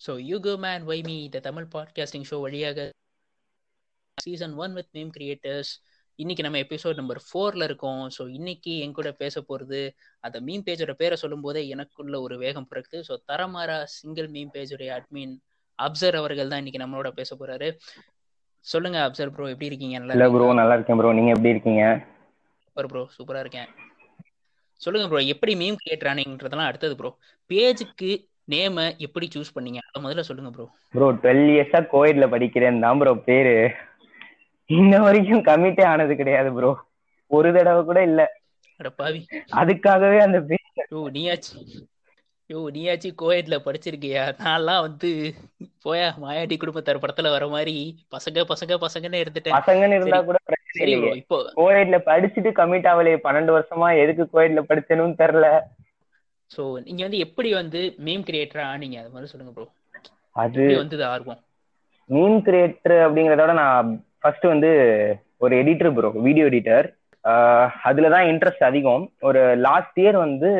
So you go man why me the Tamil podcasting show வழியாக season one with meme creators இன்னைக்கு நம்ம episode number ஃபோர்ல இருக்கோம். So இன்னைக்கு என் கூட பேச போறது அந்த மீம் பேஜோட பேரை சொல்லும் போதே எனக்குள்ள ஒரு வேகம் பிறக்குது. ஸோ தரமாரா சிங்கிள் மீம் பேஜோடைய அட்மின் அப்சர் அவர்கள் தான் இன்னைக்கு நம்மளோட பேச போறாரு. சொல்லுங்க அப்சர் ப்ரோ எப்படி இருக்கீங்க? நல்லா ப்ரோ நல்லா இருக்கேன் ப்ரோ நீங்க எப்படி இருக்கீங்க? சூப்பர் ப்ரோ சூப்பரா இருக்கேன். சொல்லுங்க ப்ரோ எப்படி மீம் கிரியேட் ஆனீங்கன்றதெல்லாம் அடுத்தது ப்ரோ பேஜுக்கு நேம எப்படி சூஸ் பண்ணீங்க? அதை முதல்ல சொல்லுங்க ப்ரோ ப்ரோ டுவெல் இயர்ஸா கோயிட்ல படிக்கிறேன் தான் ப்ரோ பேரு. இன்ன வரைக்கும் கமிட்டே ஆனது கிடையாது ப்ரோ ஒரு தடவை கூட இல்ல. பாவி. அதுக்காகவே அந்த பேர். யோ நீயாச்சு. யோ நீயாச்சு கோயட்ல படிச்சிருக்கியா? நான்லாம் வந்து போயா மாயாண்டி குடும்பத்தார் படத்துல வர மாதிரி பசங்க பசங்க பசங்கன்னு இருந்துட்டேன். பசங்கன்னு இருந்தா. கூட பிரச்சனை இப்போ கோயிட்ல படிச்சுட்டு கமிட் ஆகலையே. பன்னெண்டு வருஷமா எதுக்கு கோயிட்ல படிச்சேன்னு தெரியல சோ நீங்க வந்து எப்படி வந்து மீம் கிரியேட்டரா ஆனீங்க அது மாதிரி சொல்லுங்க ப்ரோ அது வந்தது ஆர்வம்? மீம் கிரியேட்டர் அப்படிங்கறத விட நான் ஃபர்ஸ்ட் வந்து ஒரு எடிட்டர் ப்ரோ வீடியோ எடிட்டர் அதுல தான் இன்ட்ரெஸ்ட் அதிகம். ஒரு லாஸ்ட் இயர் வந்து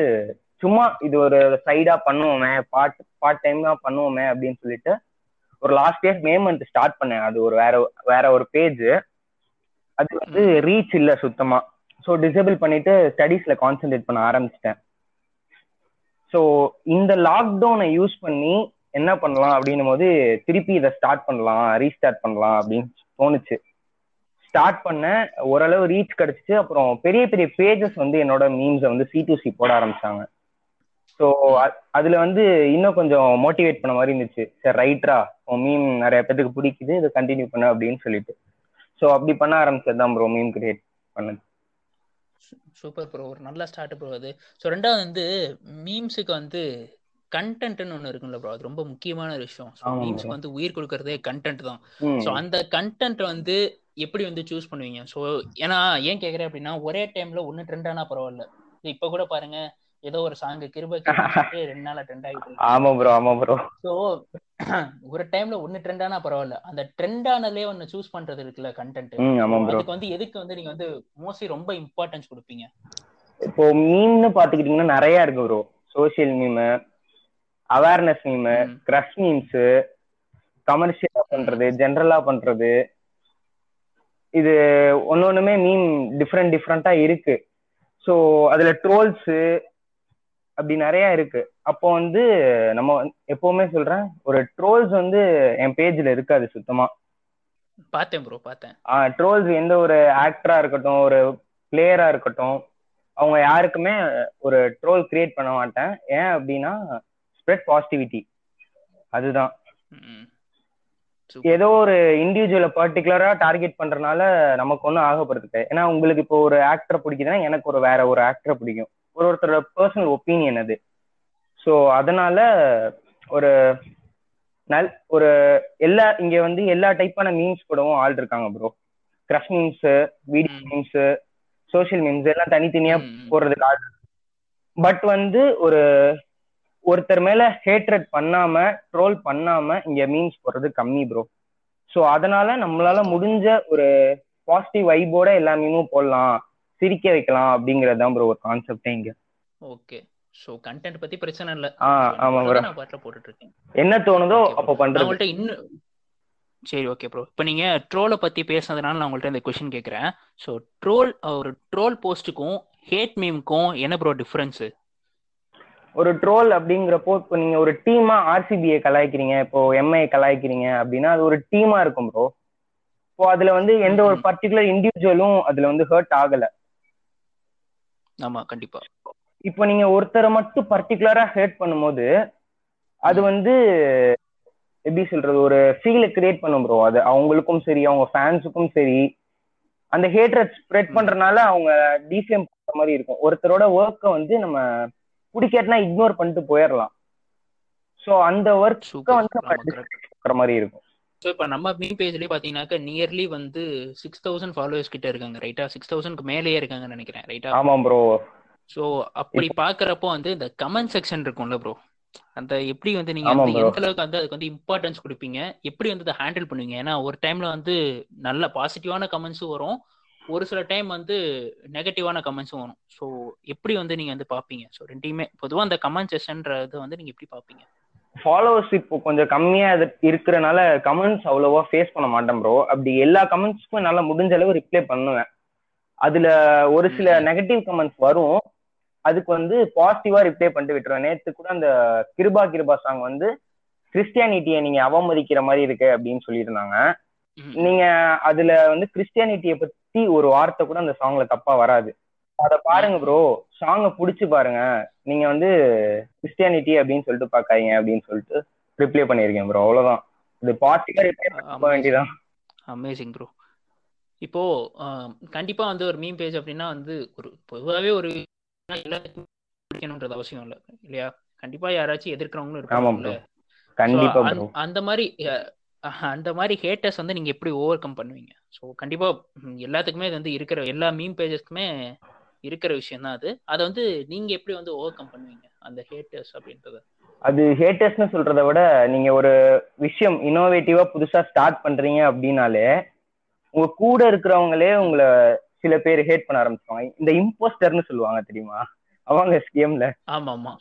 சும்மா இது ஒரு சைடா பண்ணுவோமே பார்ட் பார்ட் டைமா பண்ணுவோமே அப்படின்னு சொல்லிட்டு ஒரு last year May month start பண்ணேன். அது ஒரு வேற வேற ஒரு பேஜ் அது வந்து ரீச் இல்ல சுத்தமா. ஸோ டிசேபிள் பண்ணிட்டு ஸ்டடீஸ்ல கான்சென்ட்ரேட் பண்ண ஆரம்பிச்சிட்டேன். ஸோ இந்த லாக்டவுனை யூஸ் பண்ணி என்ன பண்ணலாம் அப்படின்னும் போது திருப்பி இதை ஸ்டார்ட் பண்ணலாம் ரீஸ்டார்ட் பண்ணலாம் அப்படின்னு தோணுச்சு. ஸ்டார்ட் பண்ண ஓரளவு ரீச் கிடைச்சிச்சு. அப்புறம் பெரிய பெரிய பேஜஸ் வந்து என்னோட மீம்ஸை வந்து சி டு சி போட ஆரம்பிச்சாங்க. ஸோ அதுல வந்து இன்னும் கொஞ்சம் மோட்டிவேட் பண்ண மாதிரி இருந்துச்சு. சார் ரைட்ரா உன் மீம் நிறைய பேத்துக்கு பிடிக்குது. இதை கண்டினியூ பண்ண அப்படின்னு சொல்லிட்டு. ஸோ அப்படி பண்ண ஆரம்பிச்சது தான் ப்ரோ மீம் கிரியேட் பண்ணது. சூப்பர் ப்ரோ ஒரு நல்ல ஸ்டார்ட் ப்ரோ அது. ஸோ ரெண்டாவது வந்து மீம்ஸுக்கு வந்து கண்டென்ட்னு ஒன்று இருக்குல்ல ப்ரோ அது ரொம்ப முக்கியமான ஒரு விஷயம். ஸோ. மீம்ஸ்க்கு வந்து உயிர் கொடுக்கறதே கண்டென்ட் தான். ஸோ அந்த கண்டென்ட் வந்து எப்படி வந்து சூஸ் பண்ணுவீங்க? ஸோ ஏன்னா ஏன் கேட்குறேன் அப்படின்னா ஒரே டைம்ல ஒன்று ட்ரெண்டானா பரவாயில்ல. இப்போ கூட பாருங்க ஏதோ ஒரு சாங் கிருப ரெண்டு நாளா ட்ரெண்ட் ஆகிட்டு ஆமா ப்ரோ ஆமா ப்ரோ ஸோ ஒரு டைம்ல ஒன்னு ட்ரெண்டானா பரவாயில்ல. அந்த ட்ரெண்டானலே ஒன்னு சூஸ் பண்றது இருக்குல்ல கண்டென்ட் அதுக்கு வந்து எதுக்கு வந்து நீங்க வந்து மோஸ்ட்லி ரொம்ப இம்பார்ட்டன்ஸ் கொடுப்பீங்க? இப்போ மீம்னு பாத்துக்கிட்டீங்கன்னா நிறைய இருக்கு bro social meme awareness meme. Crush memes கமர்ஷியலா பண்றது ஜென்ரலா பண்றது. இது ஒன்னொண்ணுமே மீம் டிஃப்ரெண்ட் டிஃப்ரெண்டா இருக்கு. ஸோ அதுல ட்ரோல்ஸ் அப்படி நிறைய இருக்கு. அப்போ வந்து நம்ம எப்பவுமே சொல்றேன் ஒரு ட்ரோல்ஸ் வந்து என் பேஜ்ல இருக்காது சுத்தமா. பார்த்தேன் ப்ரோ பார்த்தேன். ட்ரோல்ஸ் எந்த ஒரு ஆக்டரா இருக்கட்டும் ஒரு பிளேயரா இருக்கட்டும் அவங்க யாருக்குமே ஒரு ட்ரோல் கிரியேட் பண்ண மாட்டேன். ஏன் அப்படின்னா ஸ்ப்ரெட் பாசிட்டிவிட்டி அதுதான். ஏதோ ஒரு இண்டிவிஜுவலை பர்டிகுலரா டார்கெட் பண்றதுனால நமக்கு ஒன்றும் ஆகப்படுறது ஏன்னா உங்களுக்கு இப்போ ஒரு ஆக்டரை பிடிக்குதுன்னா எனக்கு ஒரு வேற ஒரு ஆக்டரை பிடிக்கும். ஒரு ஒருத்தரோட பர்சனல் ஒப்பீனியன் அது. ஸோ அதனால ஒரு நல் ஒரு எல்லா இங்க வந்து எல்லா டைப்பான மீம்ஸ் கூடவும் ஆள் இருக்காங்க ப்ரோ கிரஷ் மீம்ஸ் வீடியோ ம். மீம்ஸ் சோஷியல் மீம்ஸ் எல்லாம் தனித்தனியா. போடுறதுக்கு ஆள் பட் வந்து ஒரு ஒருத்தர் மேல ஹேட்ரட் பண்ணாம ட்ரோல் பண்ணாம இங்க மீம்ஸ் போடுறது கம்மி ப்ரோ ஸோ அதனால நம்மளால முடிஞ்ச ஒரு பாசிட்டிவ் வைபோட எல்லா மீமும் போடலாம். சிரிக்க வைக்கலாம் அப்படிங்கறது தான் ப்ரோ ஒரு கான்செப்டே இங்க. ஓகே ஸோ கண்டென்ட் பத்தி பிரச்சனை இல்ல. ஆ ஆமா ப்ரோ நான் பாட்டில் போட்டுட்டு இருக்கேன் என்ன தோணுதோ. அப்போ பண்றது. உங்கள்ட்ட இன்னும் சரி ஓகே ப்ரோ இப்போ நீங்க ட்ரோலை பத்தி பேசுனதுனால நான் உங்கள்ட்ட இந்த கொஸ்டின் கேட்குறேன் ஸோ ட்ரோல் ஒரு ட்ரோல் போஸ்ட்டுக்கும் ஹேட் மீம்க்கும் என்ன ப்ரோ டிஃபரன்ஸ் ஒரு ட்ரோல் அப்படிங்கிறப்போ இப்போ நீங்க ஒரு டீமா ஆர்சிபியை கலாய்க்கிறீங்க இப்போ எம்ஐ கலாய்க்கிறீங்க அப்படின்னா அது ஒரு டீமா இருக்கும் ப்ரோ இப்போ அதுல வந்து எந்த ஒரு. பர்டிகுலர் இண்டிவிஜுவலும் அதுல வந்து ஹர்ட் ஆகல. ஆமா கண்டிப்பா. இப்போ நீங்க ஒருத்தரை மட்டும் பர்டிகுலரா ஹேட் பண்ணும்போது அது வந்து எப்படி சொல்றது ஒரு ஃபீலை கிரியேட் பண்ணும் ப்ரோ அது அவங்களுக்கும் சரி அவங்க ஃபேன்ஸுக்கும் சரி அந்த ஹேட்ரட் ஸ்ப்ரெட். பண்றதுனால அவங்க டிஃபேம் பண்ற மாதிரி இருக்கும். ஒருத்தரோட ஒர்க்கை வந்து நம்ம பிடிக்காட்டினா இக்னோர் பண்ணிட்டு போயிடலாம். ஸோ அந்த ஒர்க்கை வந்து நம்ம மாதிரி இருக்கும். ஸோ இப்போ நம்ம மீ பேஜ்லேயே பார்த்தீங்கன்னாக்கா நியர்லி வந்து சிக்ஸ் தௌசண்ட் ஃபாலோவர்ஸ் கிட்ட இருக்காங்க ரைட்டா சிக்ஸ் தௌசண்ட்க்கு மேலேயே இருக்காங்கன்னு நினைக்கிறேன் ரைட்டா ஆமாம் ப்ரோ ஸோ அப்படி பார்க்குறப்போ வந்து இந்த கமெண்ட் செக்ஷன் இருக்கும்ல ப்ரோ அந்த எப்படி வந்து நீங்க வந்து. எந்த அளவுக்கு வந்து அதுக்கு வந்து இம்பார்ட்டன்ஸ் கொடுப்பீங்க? எப்படி வந்து அதை ஹேண்டில் பண்ணுவீங்க? ஏன்னா ஒரு டைம்ல வந்து நல்ல பாசிட்டிவான கமெண்ட்ஸும் வரும். ஒரு சில டைம் வந்து நெகட்டிவான கமெண்ட்ஸும் வரும். ஸோ எப்படி வந்து நீங்க வந்து பார்ப்பீங்க? ஸோ ரெண்டையுமே பொதுவாக அந்த கமெண்ட் செஷன்றது வந்து நீங்க எப்படி பார்ப்பீங்க? ஃபாலோவர்ஸ் இப்போ கொஞ்சம் கம்மியா இது- இருக்கறனால கமெண்ட்ஸ் அவ்வளோவா ஃபேஸ் பண்ண மாட்டேன் ப்ரோ அப்படி எல்லா கமெண்ட்ஸ்க்கும் என்னால முடிஞ்ச அளவு ரிப்ளை பண்ணுவேன். அதுல ஒரு சில. நெகட்டிவ் கமெண்ட்ஸ் வரும். அதுக்கு வந்து பாசிட்டிவா ரிப்ளை பண்ணிட்டு விட்டுருவேன். நேத்து கூட அந்த கிருபா கிருபா சாங் வந்து கிறிஸ்டியானிட்டியை நீங்க அவமதிக்கிற மாதிரி இருக்கு அப்படின்னு சொல்லியிருந்தாங்க. நீங்க அதுல வந்து கிறிஸ்டியானிட்டியை பத்தி ஒரு வார்த்தை கூட அந்த சாங்ல தப்பா வராது. அத பாருங்க ப்ரோ சாங்கை புடிச்சு பாருங்க. நீங்க வந்து கிறிஸ்டியானிட்டி அப்படின்னு சொல்லிட்டு பாக்காதீங்க அப்படின்னு சொல்லிட்டு ரிப்ளை பண்ணிருக்கேன் ப்ரோ அவ்வளவுதான். இது பாசிட்டிவா ரிப்ளை பண்ண வேண்டியதான் அமேசிங் ப்ரோ இப்போ கண்டிப்பா வந்து ஒரு மீம் பேஜ் அப்படின்னா வந்து ஒரு பொதுவாகவே ஒரு எல்லாத்துக்கும் பிடிக்கணுன்றது அவசியம் இல்லை. இல்லையா? கண்டிப்பா யாராச்சும் எதிர்க்கிறவங்களும் ப்ரோ கண்டிப்பா அந்த- மாதிரி அந்த மாதிரி ஹேட்டர்ஸ் வந்து நீங்க எப்படி ஓவர் கம் பண்ணுவீங்க? ஸோ கண்டிப்பா எல்லாத்துக்குமே இது வந்து இருக்கிற எல்லா மீம் பேஜஸ்க்குமே இருக்கிற விஷயம் தான் அது. அதை வந்து நீங்க எப்படி வந்து ஓவர் கம் பண்ணுவீங்க? அந்த ஹேட்டர்ஸ் அப்படின்றத. அது ஹேட்டர்ஸ்னு சொல்றதை விட நீங்க ஒரு விஷயம் இன்னோவேட்டிவா புதுசா ஸ்டார்ட் பண்றீங்க அப்படின்னாலே உங்க கூட இருக்கிறவங்களே உங்களை சில பேர் ஹேட் பண்ண ஆரம்பிச்சுவாங்க இந்த இம்போஸ்டர்னு சொல்லுவாங்க தெரியுமா? அவங்க ஸ்கேம்ல ஆமா ஆமா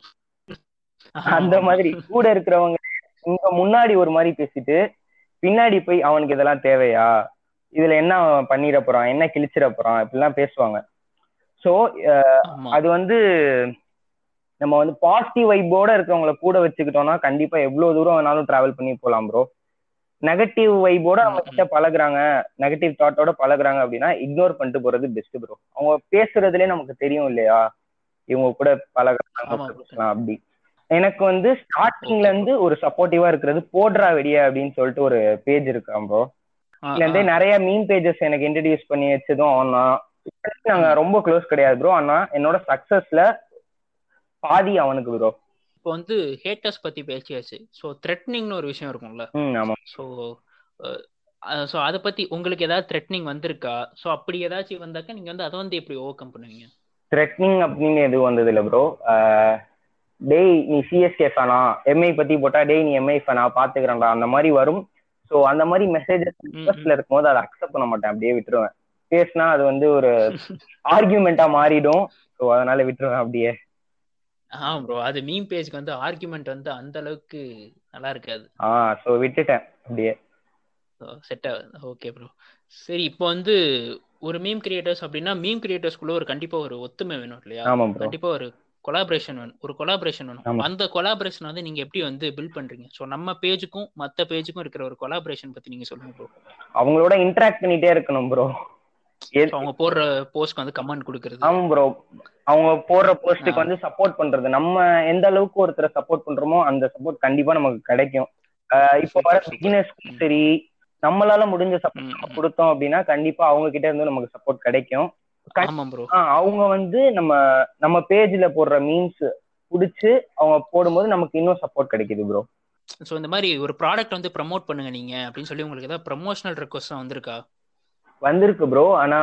அந்த மாதிரி கூட இருக்கிறவங்க உங்க முன்னாடி ஒரு மாதிரி பேசிட்டு பின்னாடி போய் அவனுக்கு இதெல்லாம் தேவையா? இதுல என்ன பண்ணிட போறான்? என்ன கிழிச்சிட போறான்? இப்படிலாம் பேசுவாங்க. சோ அது வந்து நம்ம வந்து பாசிட்டிவ் வைப்போட இருக்கிறவங்கள கூட வச்சுக்கிட்டோம்னா கண்டிப்பா எவ்வளவு தூரம் வேணாலும் டிராவல் பண்ணி போலாம் ப்ரோ நெகட்டிவ் வைப்போட நம்ம கிட்ட பழகுறாங்க. நெகட்டிவ் தாட்டோட பழகுறாங்க அப்படின்னா இக்னோர் பண்ணிட்டு போறது பெஸ்ட் ப்ரோ அவங்க பேசுறதுலயே நமக்கு தெரியும் இல்லையா? இவங்க கூட பழகுறாங்க அப்படி. எனக்கு வந்து ஸ்டார்டிங்ல இருந்து ஒரு சப்போர்ட்டிவா இருக்கிறது போடுறா வெடிய அப்படின்னு சொல்லிட்டு ஒரு பேஜ் இருக்கான் ப்ரோ இதுல இருந்தே. நிறைய மீன் பேஜஸ் எனக்கு இன்ட்ரடியூஸ் பண்ணி வச்சதும் அவன் தான். நாங்க ரொம்ப க்ளோஸ் கிடையாது ப்ரோ ஆனா என்னோட சக்சஸ்ல பாதி அவனுக்கு ப்ரோ இப்போ வந்து ஹேட்டர்ஸ் பத்தி பேசியாச்சு. ஸோ த்ரெட்னிங்னு ஒரு விஷயம் இருக்கும்ல. ஆமா. ஸோ ஸோ அதை பத்தி உங்களுக்கு ஏதாவது த்ரெட்னிங் வந்திருக்கா? ஸோ அப்படி ஏதாச்சும் வந்தாக்கா நீங்க வந்து அதை வந்து எப்படி ஓவர் கம் பண்ணுவீங்க? த்ரெட்னிங் அப்படின்னு எதுவும் வந்தது இல்ல ப்ரோ டேய் நீ சிஎஸ்கே ஃபேனா எம்ஐ பத்தி போட்டா டேய் நீ எம்ஐ ஃபேனா பாத்துக்கிறேன்டா. அந்த மாதிரி வரும். ஸோ அந்த மாதிரி மெசேஜஸ் இருக்கும்போது அதை அக்செப்ட் பண்ண மாட்டேன் அப்படியே விட்டுருவேன். பேசினா அது வந்து ஒரு ஆர்கியூமெண்டா மாறிடும். ஸோ அதனால விட்டுருவேன் அப்படியே. ஆ ப்ரோ அது மீம் பேஜ்க்கு வந்து ஆர்குமெண்ட் வந்து அந்த அளவுக்கு நல்லா இருக்காது. ஆ ஸோ விட்டுட்டேன் அப்படியே. செட் ஆகுது ஓகே ப்ரோ சரி இப்போ வந்து ஒரு மீம் கிரியேட்டர்ஸ் அப்படின்னா மீம் கிரியேட்டர்ஸ்குள்ள ஒரு கண்டிப்பா ஒரு ஒத்துமை வேணும் இல்லையா? கண்டிப்பா ஒரு கொலாபரேஷன் வேணும். ஒரு கொலாபரேஷன் வேணும். அந்த கொலாபரேஷன் வந்து நீங்க எப்படி வந்து பில்ட் பண்றீங்க? ஸோ நம்ம பேஜுக்கும் மத்த பேஜுக்கும் இருக்கிற ஒரு கொலாபரேஷன் பத்தி நீங்க சொல்லுங்க ப்ரோ அவங்களோட இன்டராக்ட் பண்ணிட்டே இருக்கணும் ப்ரோ அவங்க போடுற போஸ்ட்க்கு வந்து கமெண்ட் கொடுக்கறது ஆமா ப்ரோ அவங்க போடுற போஸ்ட்டுக்கு. வந்து சப்போர்ட் பண்றது நம்ம எந்த அளவுக்கு ஒருத்தரை சப்போர்ட் பண்றோமோ அந்த சப்போர்ட் கண்டிப்பா நமக்கு கிடைக்கும் இப்போ வர. பிகினர்ஸ்க்கும். சரி நம்மளால முடிஞ்ச சப்போர்ட். கொடுத்தோம் அப்படின்னா கண்டிப்பா அவங்க கிட்ட இருந்து நமக்கு சப்போர்ட் கிடைக்கும் அவங்க வந்து நம்ம நம்ம பேஜ்ல போடுற மீன்ஸ் புடிச்சு அவங்க போடும்போது நமக்கு இன்னும் சப்போர்ட் கிடைக்குது ப்ரோ ஸோ இந்த மாதிரி ஒரு ப்ராடக்ட் வந்து ப்ரமோட் பண்ணுங்க நீங்க அப்படின்னு சொல்லி உங்களுக்கு ஏதாவது ப்ரமோஷனல் ரெக்வஸ்ட் வந்திருக்கா வந்திருக்கு ப்ரோ ஆனா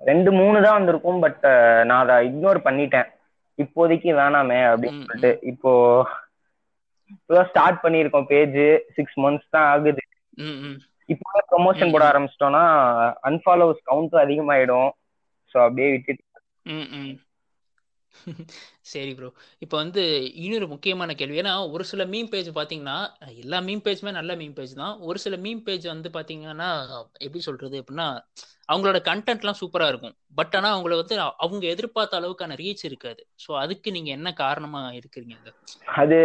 ரெண்டு மூணு தான் வந்திருக்கும். பட் நான் அதை இக்னோர் பண்ணிட்டேன். இப்போதைக்கு வேணாமே அப்படின்னு சொல்லிட்டு. இப்போ இப்போதான் ஸ்டார்ட் பண்ணியிருக்கோம் பேஜ் சிக்ஸ் மந்த்ஸ் தான் ஆகுது. இப்போ ப்ரொமோஷன் போட. ஆரம்பிச்சிட்டோம்னா அன்ஃபாலோவர்ஸ் கவுண்ட்டும் அதிகமாயிடும். ஸோ அப்படியே விட்டுட்டு. சரி ப்ரோ இப்போ வந்து இன்னொரு முக்கியமான கேள்வி. ஏன்னா ஒரு சில மீம் பேஜ் பார்த்தீங்கன்னா எல்லா மீம் பேஜுமே நல்ல மீம் பேஜ் தான். ஒரு சில மீம் பேஜ் வந்து பார்த்தீங்கன்னா எப்படி சொல்றது? எப்படின்னா அவங்களோட கண்டென்ட்லாம் சூப்பராக இருக்கும். பட் ஆனால் அவங்கள வந்து அவங்க எதிர்பார்த்த அளவுக்கான ரீச் இருக்காது. ஸோ அதுக்கு நீங்கள் என்ன காரணமாக இருக்கிறீங்க? அது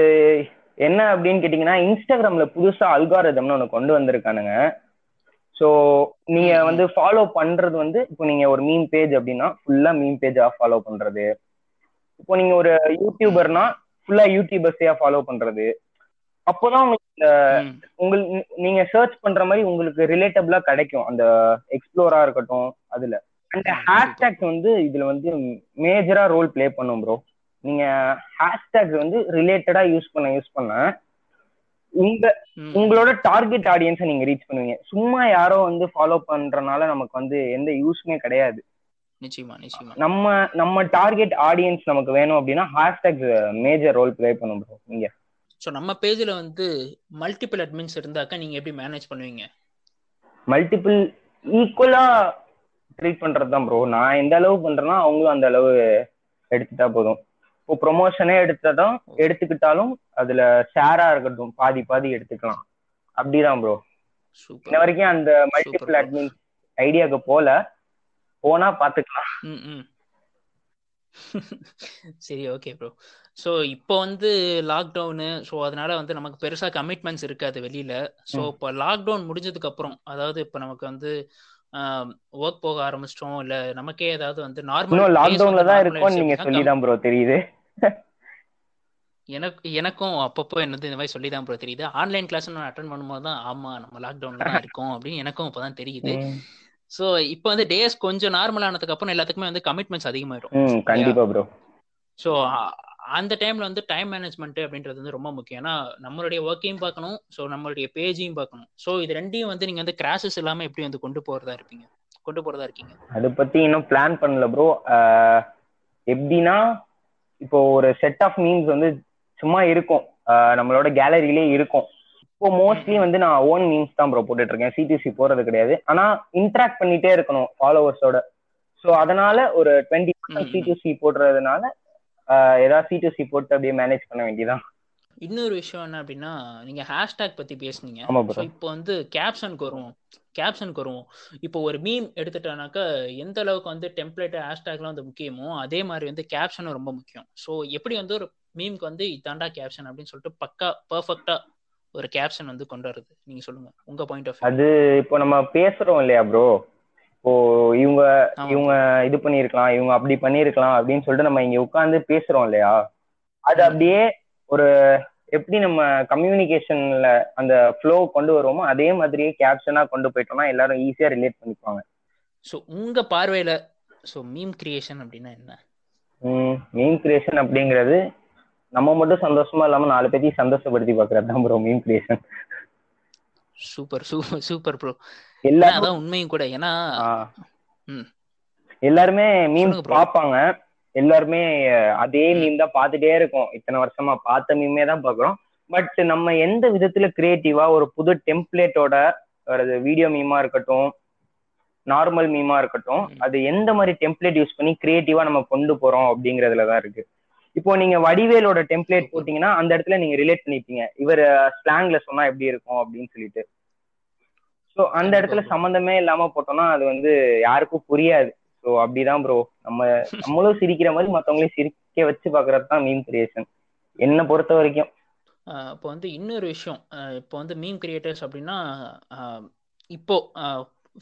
என்ன அப்படின்னு கேட்டிங்கன்னா இன்ஸ்டாகிராம்ல புதுசா அல்காரதம்னு ஒன்று கொண்டு வந்திருக்கானுங்க. ஸோ நீங்க ம், ம். வந்து ஃபாலோ பண்றது வந்து இப்போ நீங்க ஒரு மீம் பேஜ் அப்படின்னா ஃபுல்லா மீம் பேஜா ஃபாலோ பண்றது. இப்போ நீங்க ஒரு யூடியூபர்னா ஃபுல்லா யூடியூபர்ஸையா ஃபாலோ பண்றது. அப்போதான் உங்களுக்கு உங்களுக்கு நீங்க சர்ச் பண்ற மாதிரி உங்களுக்கு ரிலேட்டபிளா கிடைக்கும். அந்த எக்ஸ்ப்ளோரா இருக்கட்டும் அதுல. அந்த ம், ஹேஷ்டேக்ஸ் வந்து இதுல வந்து மேஜரா ரோல் ப்ளே பண்ணும் ப்ரோ நீங்க ஹேஷ்டேக்ஸ் வந்து ரிலேட்டடா யூஸ் பண்ண யூஸ் பண்ண உங்க உங்களோட டார்கெட் ஆடியன்ஸை நீங்க ரீச் பண்ணுவீங்க. சும்மா யாரோ வந்து ஃபாலோ பண்றனால நமக்கு வந்து எந்த யூஸ்மே கிடையாது. நிச்சயமா நிச்சயமா. நம்ம நம்ம டார்கெட் ஆடியன்ஸ் நமக்கு வேணும் அப்படின்னா ஹேஷ்டேக்ஸ் மேஜர் ரோல் ப்ளே பண்ணும் ப்ரோ நீங்க ஸோ நம்ம பேஜில் வந்து மல்டிபிள் அட்மின்ஸ் இருந்தாக்கா நீங்கள் எப்படி மேனேஜ் பண்ணுவீங்க? மல்டிபிள் ஈக்குவலா ட்ரீட் பண்றது தான் ப்ரோ நான் எந்த அளவு பண்றேன்னா அவங்களும் அந்த அளவு எடுத்துட்டா போதும். இப்போ ப்ரொமோஷனே எடுத்ததும் எடுத்துக்கிட்டாலும் அதுல ஷேரா இருக்கட்டும் பாதி பாதி எடுத்துக்கலாம். அப்படிதான் ப்ரோ இன்ன வரைக்கும் அந்த மல்டிபிள். அட்மின் ஐடியாக்கு போல போனா பாத்துக்கலாம். சரி ஓகே ப்ரோ ஸோ இப்போ வந்து லாக்டவுனு ஸோ அதனால வந்து நமக்கு பெருசா கமிட்மெண்ட்ஸ் இருக்காது வெளியில. ஸோ. இப்போ லாக்டவுன் முடிஞ்சதுக்கு அப்புறம் அதாவது இப்போ நமக்கு வந்து ஒர்க் போக ஆரம்பிச்சிட்டோம் இல்ல நமக்கே ஏதாவது வந்து நார்மல் லாக்டவுன்ல தான் இருக்கோம்னு நீங்க சொல்லிதான் ப்ரோ தெரியுது. எனக்கு எனக்கும் அப்பப்போ என்னது இந்த மாதிரி சொல்லி தான் ப்ரோ தெரியுது. ஆன்லைன் கிளாஸ் நான் அட்டன் பண்ணும்போது தான் ஆமா நம்ம லாக்டவுன்ல தான் இருக்கோம் அப்படின்னு எனக்கும் இப்போதான் தெரியுது. ஸோ இப்போ வந்து டேஸ் கொஞ்சம் நார்மல் ஆனதுக்கு அப்புறம் எல்லாத்துக்குமே வந்து கமிட்மெண்ட்ஸ் அதிகமாயிடும் கண்டிப்பா ப்ரோ ஸோ அந்த டைம்ல வந்து டைம் மேனேஜ்மெண்ட் அப்படின்றது வந்து ரொம்ப முக்கியம். ஏன்னா நம்மளுடைய ஒர்க்கையும் பார்க்கணும். ஸோ நம்மளுடைய பேஜையும் பார்க்கணும். ஸோ இது ரெண்டையும் வந்து நீங்க வந்து கிராஷஸ் இல்லாம எப்படி வந்து கொண்டு போறதா இருப்பீங்க? கொண்டு போறதா இருக்கீங்க? அதை பத்தி இன்னும் பிளான் பண்ணல ப்ரோ எப்படின்னா இப்போ ஒரு செட் ஆஃப் மீம்ஸ் வந்து சும்மா இருக்கும். நம்மளோட கேலரியிலே இருக்கும். இப்போ மோஸ்ட்லி வந்து நான் ஓன் மீம்ஸ் தான் ப்ரோ போட்டுட்டு இருக்கேன் சிடிசி போறது கிடையாது. ஆனா இன்ட்ராக்ட் பண்ணிட்டே இருக்கணும் ஃபாலோவர்ஸோட ஸோ அதனால ஒரு டுவெண்ட்டி ம், ம். சி டு சி போடுறதுனால ஏதாவது சி டு சி போட்டு அப்படியே மேனேஜ் பண்ண வேண்டியதான் இன்னொரு விஷயம் என்ன அப்படின்னா நீங்க ஹேஷ்டேக் பத்தி பேசுனீங்க. இப்போ வந்து கேப்ஷனுக்கு வருவோம். கேப்ஷனுக்கு வருவோம். இப்போ ஒரு மீம் எடுத்துட்டானாக்கா எந்த அளவுக்கு வந்து டெம்ப்ளேட் ஹேஷ்டேக்லாம் வந்து முக்கியமோ அதே மாதிரி வந்து கேப்ஷனும் ரொம்ப முக்கியம். ஸோ எப்படி வந்து ஒரு மீம்க்கு வந்து இதாண்டா கேப்ஷன் அப்படின்னு சொல்லிட்டு பக்கா பர்ஃபெக்டா ஒரு கேப்ஷன் வந்து கொண்டு வருது நீங்க சொல்லுங்க. உங்க பாயிண்ட் ஆஃப் அது இப்போ நம்ம பேசுறோம் இல்லையா ப்ரோ இப்போ இவங்க. இவங்க இது பண்ணிருக்கலாம் இவங்க அப்படி பண்ணிருக்கலாம் அப்படின்னு சொல்லிட்டு நம்ம இங்க உட்கார்ந்து பேசுறோம் இல்லையா? அது அப்படியே ஒரு எப்படி நம்ம கம்யூனிகேஷன்ல அந்த ஃப்ளோ கொண்டு வருவோமோ அதே மாதிரியே கேப்ஷனா கொண்டு போயிட்டோம்னா எல்லாரும் ஈஸியா ரிலேட் பண்ணிப்பாங்க ஸோ உங்க பார்வையில ஸோ மீம் கிரியேஷன் அப்படின்னா என்ன? மீம் கிரியேஷன் அப்படிங்கிறது நம்ம மட்டும் சந்தோஷமா இல்லாம நாலு பேத்தையும் சந்தோஷப்படுத்தி பாக்குறது தான் bro meme creation super super super bro எல்லாரும் அதான் உண்மையும் கூட. ஏன்னா. எல்லாருமே மீம் bro. பார்ப்பாங்க. எல்லாருமே அதே மீம் தான் பார்த்துட்டே இருக்கோம். இத்தனை வருஷமா பார்த்த மீமே தான் பார்க்குறோம். பட் நம்ம எந்த விதத்துல கிரியேட்டிவா ஒரு புது டெம்ப்ளேட்டோட ஒரு வீடியோ மீமா இருக்கட்டும் நார்மல் மீமா இருக்கட்டும். அது எந்த மாதிரி டெம்ப்ளேட் யூஸ் பண்ணி கிரியேட்டிவா நம்ம கொண்டு போறோம் அப்படிங்கறதுல தான் இருக்கு. இப்போ நீங்க வடிவேலோட டெம்ப்ளேட் போட்டீங்கன்னா அந்த இடத்துல நீங்க ரிலேட் பண்ணிப்பீங்க. இவர் ஸ்லாங்ல சொன்னா எப்படி இருக்கும் அப்படின்னு சொல்லிட்டு. ஸோ அந்த இடத்துல. சம்மந்தமே இல்லாம போட்டோம்னா அது வந்து யாருக்கும் புரியாது. ஸோ அப்படிதான் ப்ரோ நம்ம நம்மளும் சிரிக்கிற மாதிரி மத்தவங்களையும் சிரிக்க வச்சு பாக்குறது தான் மீம் கிரியேஷன் என்னை பொறுத்த வரைக்கும். இப்போ வந்து இன்னொரு விஷயம். இப்போ வந்து மீம் கிரியேட்டர்ஸ் அப்படின்னா இப்போ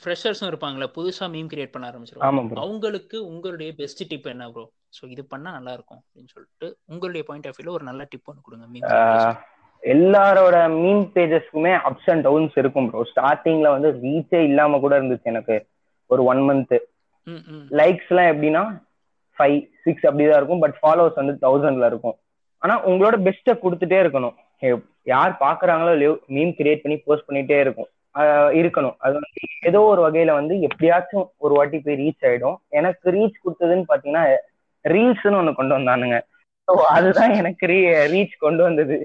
ஃப்ரெஷர்ஸும் இருப்பாங்களே புதுசா மீம் கிரியேட் பண்ண ஆரம்பிச்சிருவாங்க. அவங்களுக்கு உங்களுடைய பெஸ்ட் டிப் என்ன ப்ரோ ஸோ இது பண்ணா நல்லா இருக்கும் அப்படின்னு சொல்லிட்டு உங்களுடைய பாயிண்ட் ஆஃப் வியூல ஒரு நல்ல டிப் ஒன்று கொடுங்க எல்லாரோட மீம் பேஜஸ்க்குமே அப்ஸ் அண்ட் டவுன்ஸ் இருக்கும் ப்ரோ ஸ்டார்டிங்ல வந்து ரீச்சே இல்லாம கூட இருந்துச்சு எனக்கு ஒரு ஒன் மந்த் லைக்ஸ் எல்லாம் எப்படின்னா ஃபைவ் சிக்ஸ் அப்படிதான் இருக்கும் பட் ஃபாலோவர்ஸ் வந்து தௌசண்ட்ல இருக்கும். ஆனா உங்களோட பெஸ்ட்டை கொடுத்துட்டே இருக்கணும். யார் பாக்குறாங்களோ இல்லையோ மீம் கிரியேட் பண்ணி போஸ்ட் பண்ணிட்டே இருக்கும். இருக்கணும். அது வந்து ஏதோ ஒரு வகையில வந்து எப்படியாச்சும் ஒரு வாட்டி போய் ரீச் ஆயிடும். எனக்கு ரீச் கொடுத்ததுன்னு பாத்தீங்கன்னா ரீல்ஸ்னு ஒண்ணு கொண்டு வந்தானுங்க. ஸோ அதுதான் எனக்கு ரீச் கொண்டு வந்தது.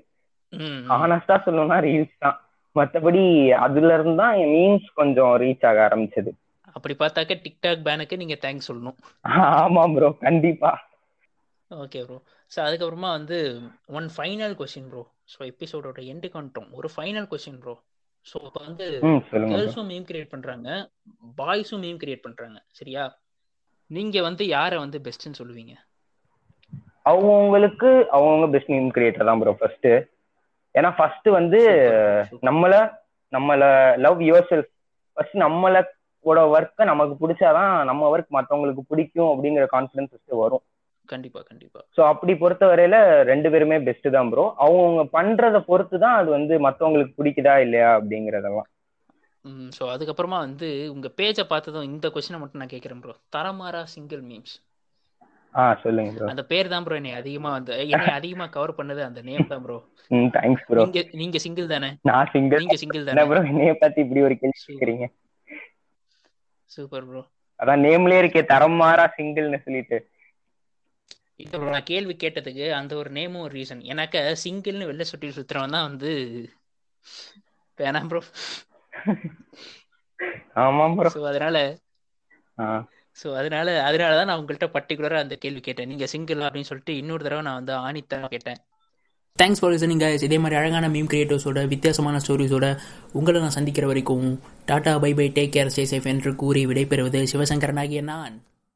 ஆனஸ்டா சொல்லணும்னா ரீல்ஸ் தான். மத்தபடி அதுல இருந்து தான் என் மீம்ஸ் கொஞ்சம் ரீச் ஆக ஆரம்பிச்சது. அப்படி பார்த்தாக்க டிக்டாக் பேனுக்கு நீங்க தேங்க்ஸ் சொல்லணும். ஆமா ப்ரோ கண்டிப்பா. ஓகே ப்ரோ ஸோ அதுக்கப்புறமா வந்து one final question bro so எபிசோடோட எண்டுக்கு வந்துட்டோம். ஒரு ஃபைனல் கொஸ்டின் ப்ரோ ஸோ இப்போ வந்து. கேர்ள்ஸும் மீம் கிரியேட் பண்றாங்க. பாய்ஸும் மீம் கிரியேட் பண்றாங்க. சரியா? நீங்க வந்து யாரை வந்து பெஸ்ட்னு சொல்லுவீங்க? அவங்கவுங்களுக்கு அவங்கவுங்க பெஸ்ட் மீம் கிரியேட்டர் தான் ப்ரோ ஃபர்ஸ்ட் ஏன்னா ஃபர்ஸ்ட் வந்து. நம்மள நம்மள லவ் யுவர் செல்ஃப் ஃபர்ஸ்ட் நம்மளோட ஒர்க்கை நமக்கு பிடிச்சாதான் நம்ம ஒர்க் மற்றவங்களுக்கு பிடிக்கும் அப்படிங்கிற கான்ஃபிடன்ஸ் ஃபர்ஸ்ட் வரும். கண்டிப்பா கண்டிப்பா. ஸோ அப்படி பொறுத்த வரையில ரெண்டு பேருமே பெஸ்ட் தான் ப்ரோ அவங்கவுங்க பண்றத பொறுத்து தான் அது வந்து மற்றவங்களுக்கு பிடிக்குதா இல்லையா அப்படிங்கறதெல்லாம். ம் ஸோ அதுக்கப்புறமா வந்து உங்க பேஜை பார்த்ததும் இந்த கொஸ்டினை மட்டும் நான் கேட்குறேன் ப்ரோ தரமாரா சிங்கிள் மீம்ஸ் ஆ சொல்லுங்க ப்ரோ அந்த பேர் தான் ப்ரோ என்னை அதிகமா வந்து என்னை அதிகமா கவர் பண்ணது அந்த நேம் தான் ப்ரோ ம் தேங்க்ஸ் ப்ரோ நீங்க நீங்க சிங்கிள் தானே? நான் சிங்கிள் நீங்க சிங்கிள் தானே? ப்ரோ என்னைய பத்தி இப்படி ஒரு கேள்வி கேக்குறீங்க? சூப்பர் ப்ரோ அதான் நேம்லயே இருக்கே தரம் மாறா சிங்கிள்னு சொல்லிட்டு. இல்ல bro, நான் கேள்வி கேட்டதுக்கு அந்த ஒரு நேமும் ஒரு ரீசன் எனக்கு சிங்கிள்னு வெளில சுட்டி சுத்துறவன் தான் வந்து வேணாம் ப்ரோ ஆமா ப்ரோ ஸோ அதனால ஸோ அதனால அதனால தான் நான் உங்கள்கிட்ட பர்டிகுலராக அந்த கேள்வி கேட்டேன். நீங்கள் சிங்கிள் அப்படின்னு சொல்லிட்டு இன்னொரு தடவை நான் வந்து ஆணித்தான் கேட்டேன். தேங்க்ஸ் ஃபார் லிசனிங் கைஸ் இதே மாதிரி அழகான மீம் கிரியேட்டர்ஸோட வித்தியாசமான ஸ்டோரிஸோட உங்களை நான் சந்திக்கிற வரைக்கும் tata bye bye take care stay safe என்று கூறி விடைபெறுவது சிவசங்கரனாகிய நான்.